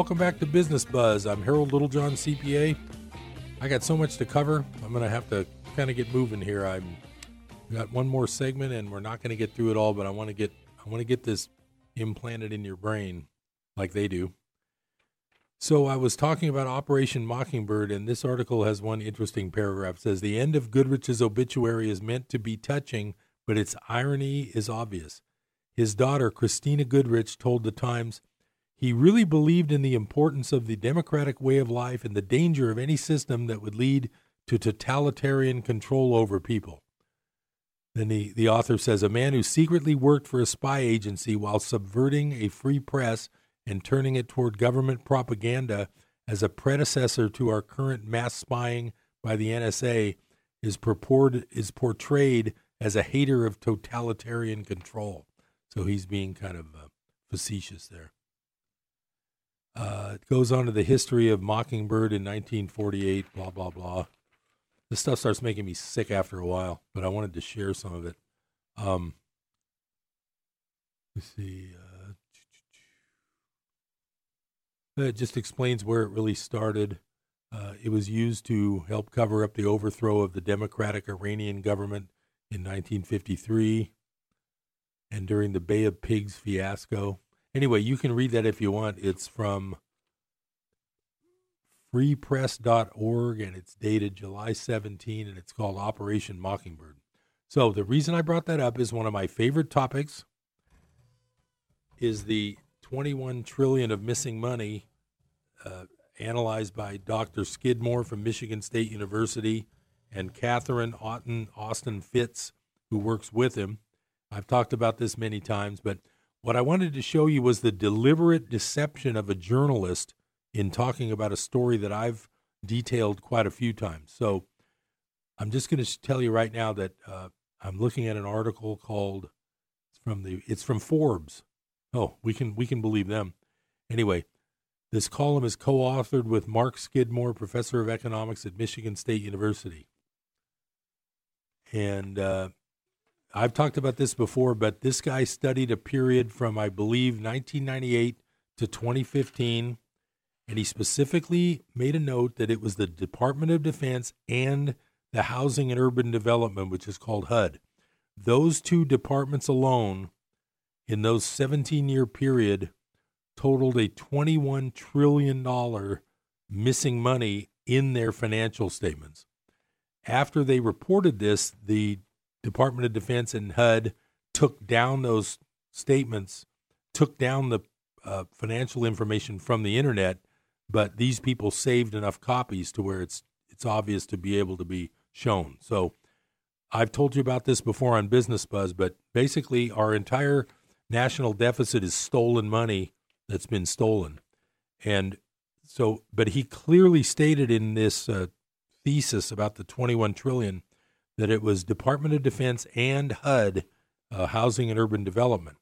Welcome back to Business Buzz. I'm Harold Littlejohn, CPA. I got so much to cover. I'm going to have to kind of get moving here. I'm got one more segment, and we're not going to get through it all. But I want to get I want to get this implanted in your brain, like they do. So I was talking about Operation Mockingbird, and this article has one interesting paragraph. It says the end of Goodrich's obituary is meant to be touching, but its irony is obvious. His daughter, Christina Goodrich, told the Times he really believed in the importance of the democratic way of life and the danger of any system that would lead to totalitarian control over people. Then the, the author says a man who secretly worked for a spy agency while subverting a free press and turning it toward government propaganda as a predecessor to our current mass spying by the NSA is purported is portrayed as a hater of totalitarian control. So he's being kind of uh, facetious there. Uh, it goes on to the history of Mockingbird in 1948, blah, blah, blah. This stuff starts making me sick after a while, but I wanted to share some of it. Um, let's see. Uh, it just explains where it really started. Uh, it was used to help cover up the overthrow of the democratic Iranian government in 1953 and during the Bay of Pigs fiasco. Anyway, you can read that if you want. It's from freepress.org and it's dated July 17 and it's called Operation Mockingbird. So the reason I brought that up is one of my favorite topics is the 21 trillion of missing money uh, analyzed by Dr. Skidmore from Michigan State University and Catherine Austin, Austin Fitts, who works with him. I've talked about this many times, but what I wanted to show you was the deliberate deception of a journalist in talking about a story that I've detailed quite a few times. So I'm just going to tell you right now that uh, I'm looking at an article called from the it's from Forbes. Oh, we can we can believe them. Anyway, this column is co-authored with Mark Skidmore, professor of economics at Michigan State University. And uh, I've talked about this before, but this guy studied a period from, I believe, 1998 to 2015. And he specifically made a note that it was the Department of Defense and the Housing and Urban Development, which is called HUD. Those two departments alone, in those 17 year period, totaled a $21 trillion missing money in their financial statements. After they reported this, the Department of Defense and HUD took down those statements, took down the uh, financial information from the internet, but these people saved enough copies to where it's it's obvious to be able to be shown. So I've told you about this before on Business Buzz, but basically our entire national deficit is stolen money that's been stolen. And so, but he clearly stated in this uh, thesis about the 21 trillion that it was Department of Defense and HUD, uh, Housing and Urban Development.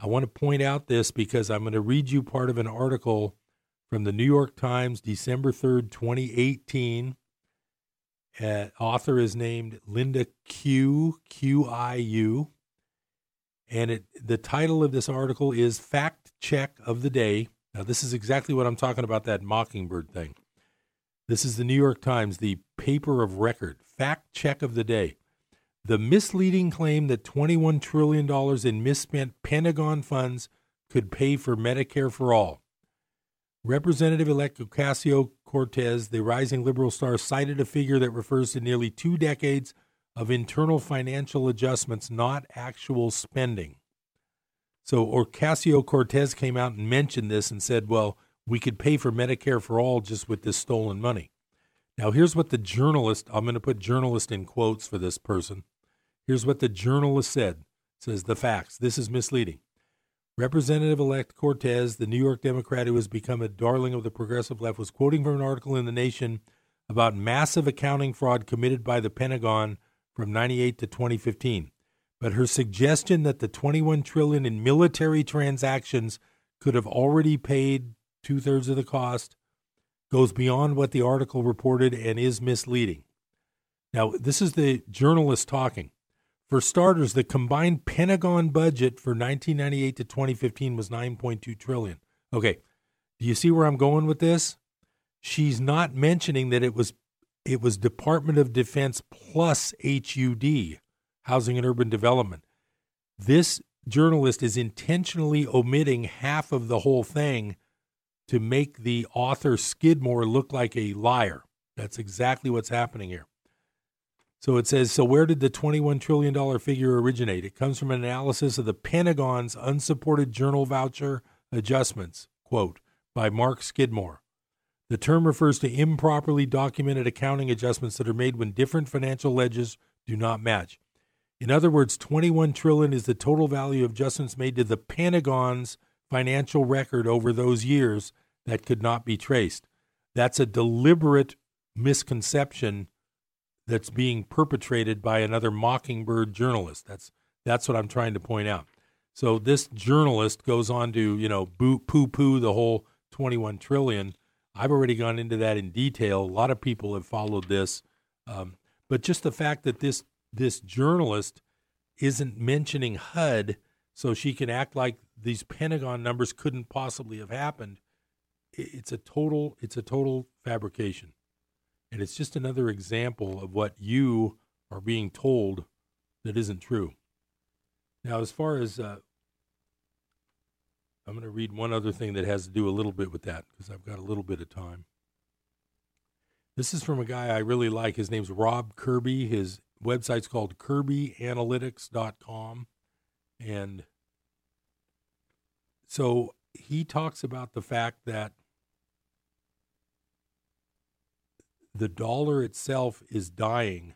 I want to point out this because I'm going to read you part of an article from the New York Times, December 3rd, 2018. Uh, author is named Linda Q, Q I U. And it, the title of this article is Fact Check of the Day. Now, this is exactly what I'm talking about that mockingbird thing. This is the New York Times, the paper of record. Fact check of the day. The misleading claim that $21 trillion in misspent Pentagon funds could pay for Medicare for all. Representative elect Ocasio Cortez, the rising liberal star, cited a figure that refers to nearly two decades of internal financial adjustments, not actual spending. So Ocasio Cortez came out and mentioned this and said, well, we could pay for Medicare for all just with this stolen money. Now, here's what the journalist, I'm going to put journalist in quotes for this person. Here's what the journalist said. Says the facts. This is misleading. Representative elect Cortez, the New York Democrat who has become a darling of the progressive left, was quoting from an article in The Nation about massive accounting fraud committed by the Pentagon from 98 to 2015. But her suggestion that the 21 trillion in military transactions could have already paid two thirds of the cost goes beyond what the article reported and is misleading. Now, this is the journalist talking. For starters, the combined Pentagon budget for 1998 to 2015 was 9.2 trillion. Okay, do you see where I'm going with this? She's not mentioning that it was it was Department of Defense plus HUD, Housing and Urban Development. This journalist is intentionally omitting half of the whole thing to make the author Skidmore look like a liar. That's exactly what's happening here. So it says, so where did the $21 trillion figure originate? It comes from an analysis of the Pentagon's unsupported journal voucher adjustments, quote, by Mark Skidmore. The term refers to improperly documented accounting adjustments that are made when different financial ledgers do not match. In other words, 21 trillion is the total value of adjustments made to the Pentagon's financial record over those years that could not be traced. That's a deliberate misconception that's being perpetrated by another mockingbird journalist. That's that's what I'm trying to point out. So this journalist goes on to, you know, poo-poo the whole 21 trillion I've already gone into that in detail. A lot of people have followed this, um, but just the fact that this this journalist isn't mentioning HUD, so she can act like these Pentagon numbers couldn't possibly have happened. It's a total it's a total fabrication, and it's just another example of what you are being told that isn't true. Now, as far as uh, I'm going to read one other thing that has to do a little bit with that because I've got a little bit of time. This is from a guy I really like. His name's Rob Kirby. His website's called kirbyanalytics.com. And so he talks about the fact that the dollar itself is dying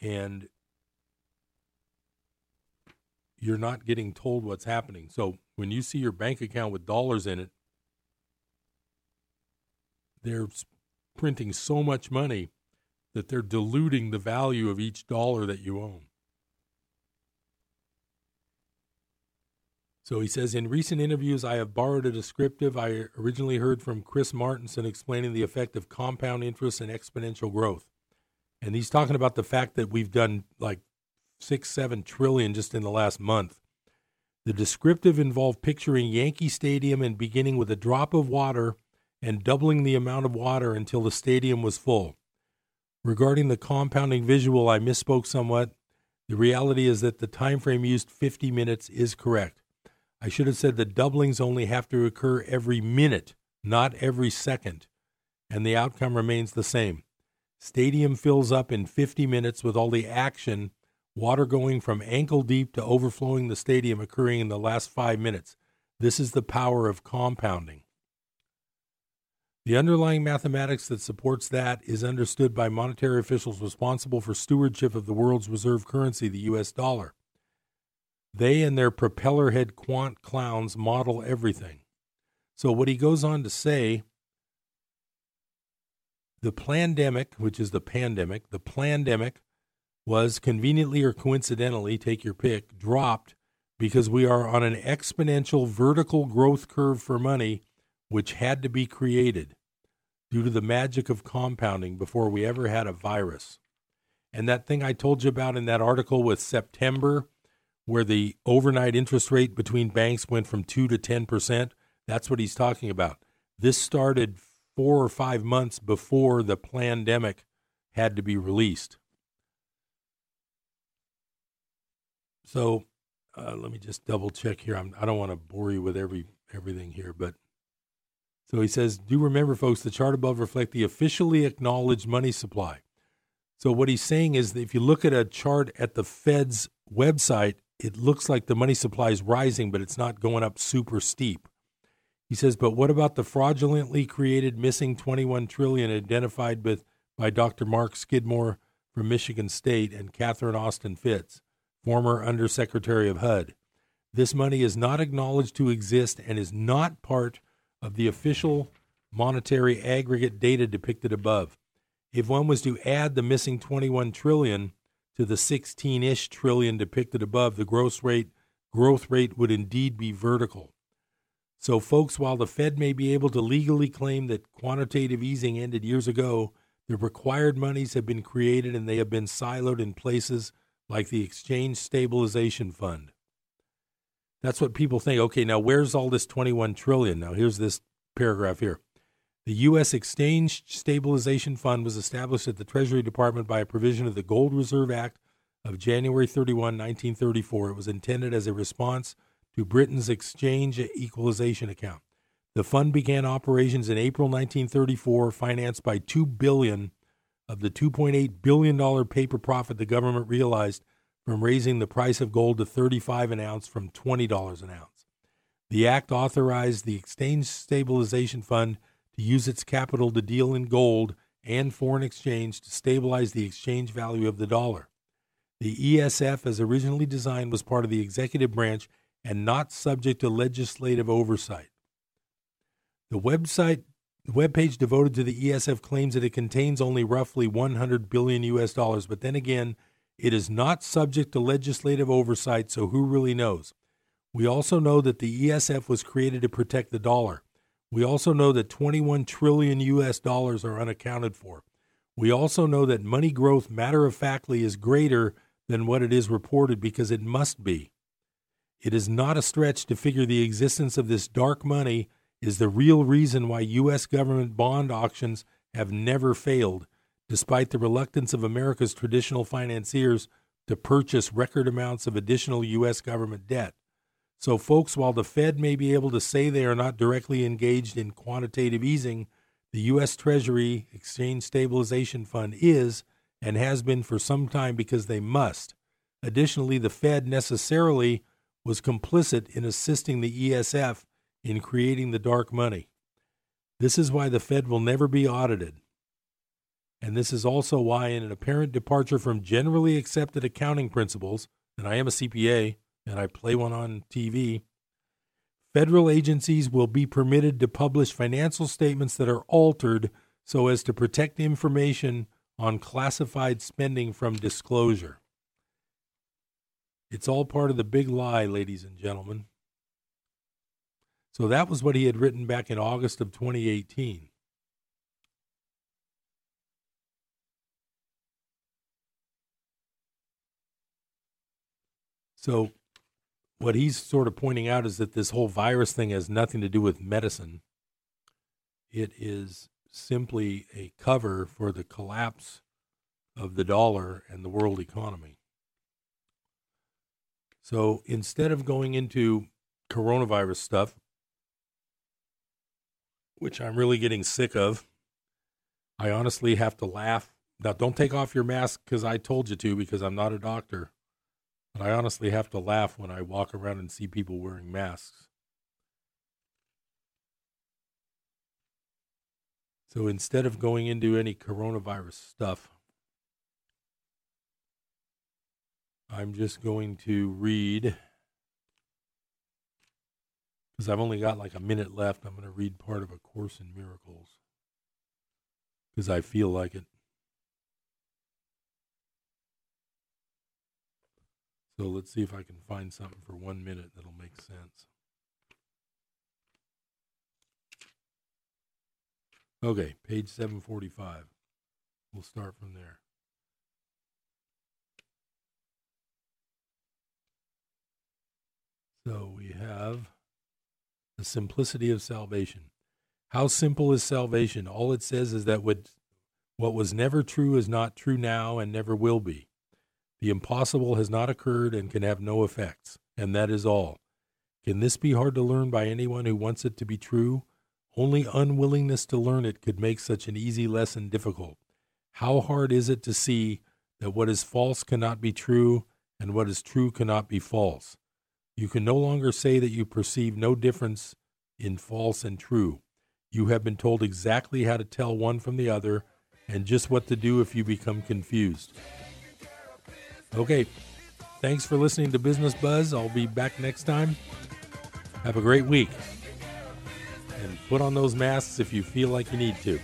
and you're not getting told what's happening. So when you see your bank account with dollars in it, they're printing so much money that they're diluting the value of each dollar that you own. So he says, in recent interviews, I have borrowed a descriptive I originally heard from Chris Martenson explaining the effect of compound interest and exponential growth. And he's talking about the fact that we've done like six, seven trillion just in the last month. The descriptive involved picturing Yankee Stadium and beginning with a drop of water and doubling the amount of water until the stadium was full. Regarding the compounding visual, I misspoke somewhat. The reality is that the time frame used 50 minutes is correct. I should have said the doublings only have to occur every minute, not every second, and the outcome remains the same. Stadium fills up in 50 minutes with all the action, water going from ankle deep to overflowing the stadium occurring in the last five minutes. This is the power of compounding. The underlying mathematics that supports that is understood by monetary officials responsible for stewardship of the world's reserve currency, the US dollar. They and their propeller head quant clowns model everything. So, what he goes on to say the pandemic, which is the pandemic, the pandemic was conveniently or coincidentally, take your pick, dropped because we are on an exponential vertical growth curve for money, which had to be created due to the magic of compounding before we ever had a virus. And that thing I told you about in that article with September where the overnight interest rate between banks went from 2 to 10%. That's what he's talking about. This started four or five months before the pandemic had to be released. So uh, let me just double check here. I'm, I do not want to bore you with every everything here, but so he says, do remember, folks, the chart above reflect the officially acknowledged money supply. So what he's saying is that if you look at a chart at the Fed's website, it looks like the money supply is rising, but it's not going up super steep. He says, but what about the fraudulently created missing 21 trillion identified with, by Dr. Mark Skidmore from Michigan State and Catherine Austin Fitts, former Undersecretary of HUD? This money is not acknowledged to exist and is not part of the official monetary aggregate data depicted above. If one was to add the missing 21 trillion to the 16-ish trillion depicted above, the growth rate growth rate would indeed be vertical. So folks, while the Fed may be able to legally claim that quantitative easing ended years ago, the required monies have been created and they have been siloed in places like the Exchange Stabilization Fund. That's what people think. Okay, now where's all this 21 trillion? Now here's this paragraph here. The U.S. Exchange Stabilization Fund was established at the Treasury Department by a provision of the Gold Reserve Act of January 31, 1934. It was intended as a response to Britain's exchange equalization account. The fund began operations in April 1934, financed by 2 billion of the 2.8 billion dollar paper profit the government realized from raising the price of gold to 35 an ounce from $20 an ounce. The act authorized the Exchange Stabilization Fund to use its capital to deal in gold and foreign exchange to stabilize the exchange value of the dollar. The ESF, as originally designed, was part of the executive branch and not subject to legislative oversight. The website the webpage devoted to the ESF claims that it contains only roughly 100 billion US dollars, but then again, it is not subject to legislative oversight, so who really knows? We also know that the ESF was created to protect the dollar. We also know that 21 trillion US dollars are unaccounted for. We also know that money growth, matter of factly, is greater than what it is reported because it must be. It is not a stretch to figure the existence of this dark money is the real reason why U.S. government bond auctions have never failed, despite the reluctance of America's traditional financiers to purchase record amounts of additional U.S. government debt. So, folks, while the Fed may be able to say they are not directly engaged in quantitative easing, the U.S. Treasury Exchange Stabilization Fund is and has been for some time because they must. Additionally, the Fed necessarily was complicit in assisting the ESF in creating the dark money. This is why the Fed will never be audited. And this is also why, in an apparent departure from generally accepted accounting principles, and I am a CPA, and I play one on TV, Federal agencies will be permitted to publish financial statements that are altered so as to protect information on classified spending from disclosure. It's all part of the big lie, ladies and gentlemen. So that was what he had written back in August of 2018. So, what he's sort of pointing out is that this whole virus thing has nothing to do with medicine. It is simply a cover for the collapse of the dollar and the world economy. So instead of going into coronavirus stuff, which I'm really getting sick of, I honestly have to laugh. Now, don't take off your mask because I told you to, because I'm not a doctor. But I honestly have to laugh when I walk around and see people wearing masks. So instead of going into any coronavirus stuff, I'm just going to read, because I've only got like a minute left. I'm going to read part of A Course in Miracles, because I feel like it. So let's see if I can find something for one minute that'll make sense. Okay, page 745. We'll start from there. So we have the simplicity of salvation. How simple is salvation? All it says is that what, what was never true is not true now and never will be. The impossible has not occurred and can have no effects, and that is all. Can this be hard to learn by anyone who wants it to be true? Only unwillingness to learn it could make such an easy lesson difficult. How hard is it to see that what is false cannot be true and what is true cannot be false? You can no longer say that you perceive no difference in false and true. You have been told exactly how to tell one from the other and just what to do if you become confused. Okay. Thanks for listening to Business Buzz. I'll be back next time. Have a great week. And put on those masks if you feel like you need to.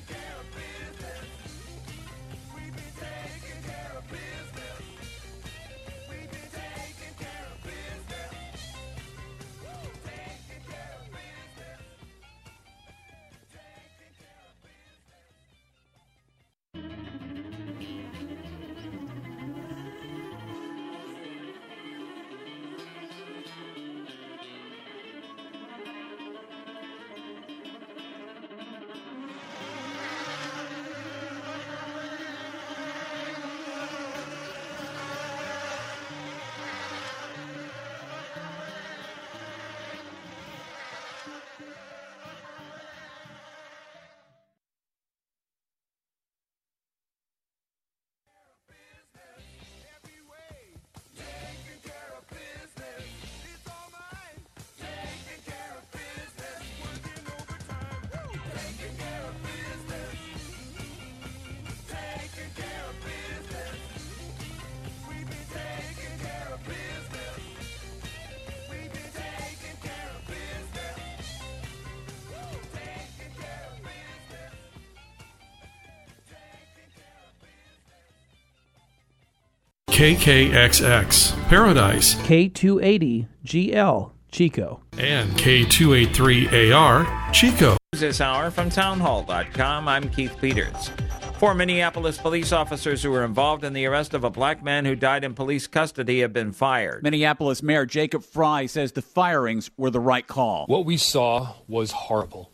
KKXX Paradise K280GL Chico and K283AR Chico. This hour from townhall.com, I'm Keith Peters. Four Minneapolis police officers who were involved in the arrest of a black man who died in police custody have been fired. Minneapolis Mayor Jacob Frey says the firings were the right call. What we saw was horrible,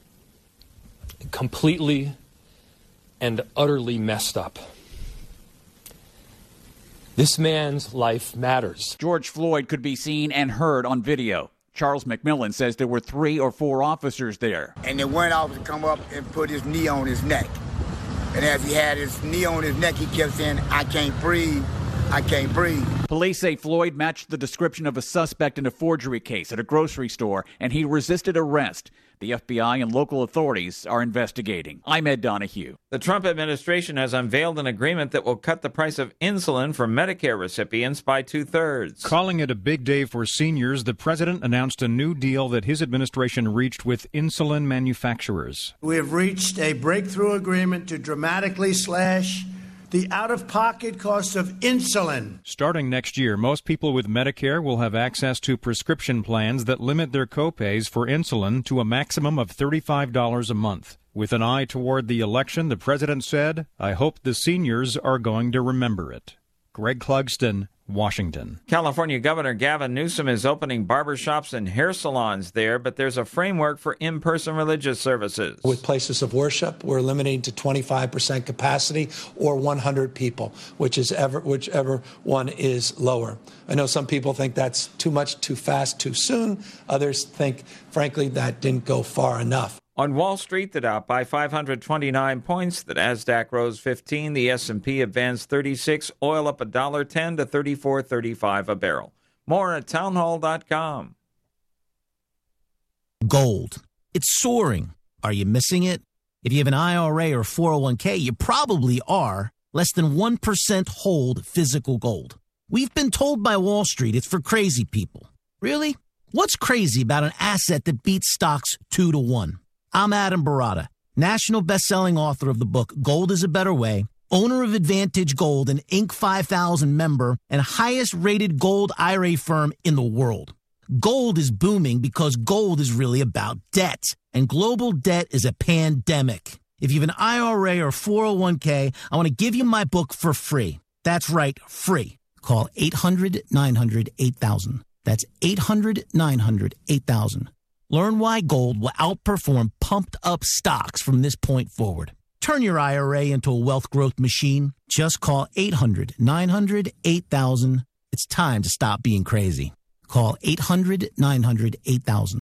completely and utterly messed up. This man's life matters. George Floyd could be seen and heard on video. Charles McMillan says there were three or four officers there. And then one officer come up and put his knee on his neck. And as he had his knee on his neck, he kept saying, I can't breathe. I can't breathe. Police say Floyd matched the description of a suspect in a forgery case at a grocery store, and he resisted arrest. The FBI and local authorities are investigating. I'm Ed Donahue. The Trump administration has unveiled an agreement that will cut the price of insulin for Medicare recipients by two thirds. Calling it a big day for seniors, the president announced a new deal that his administration reached with insulin manufacturers. We have reached a breakthrough agreement to dramatically slash the out of pocket cost of insulin. Starting next year, most people with Medicare will have access to prescription plans that limit their copays for insulin to a maximum of $35 a month. With an eye toward the election, the president said, I hope the seniors are going to remember it. Greg Clugston, Washington. California Governor Gavin Newsom is opening barbershops and hair salons there, but there's a framework for in person religious services. With places of worship, we're limiting to 25% capacity or 100 people, which is ever, whichever one is lower. I know some people think that's too much, too fast, too soon. Others think, frankly, that didn't go far enough. On Wall Street, the Dow by 529 points, the Nasdaq rose 15, the S&P advanced 36, oil up $1.10 to 34.35 a barrel. More at townhall.com. Gold. It's soaring. Are you missing it? If you have an IRA or 401k, you probably are. Less than 1% hold physical gold. We've been told by Wall Street it's for crazy people. Really? What's crazy about an asset that beats stocks 2 to 1? I'm Adam Baratta, national best-selling author of the book Gold is a Better Way, owner of Advantage Gold, an Inc. 5000 member, and highest rated gold IRA firm in the world. Gold is booming because gold is really about debt, and global debt is a pandemic. If you have an IRA or 401k, I want to give you my book for free. That's right, free. Call 800 900 8000. That's 800 900 8000. Learn why gold will outperform pumped up stocks from this point forward. Turn your IRA into a wealth growth machine. Just call 800 900 8000. It's time to stop being crazy. Call 800 900 8000.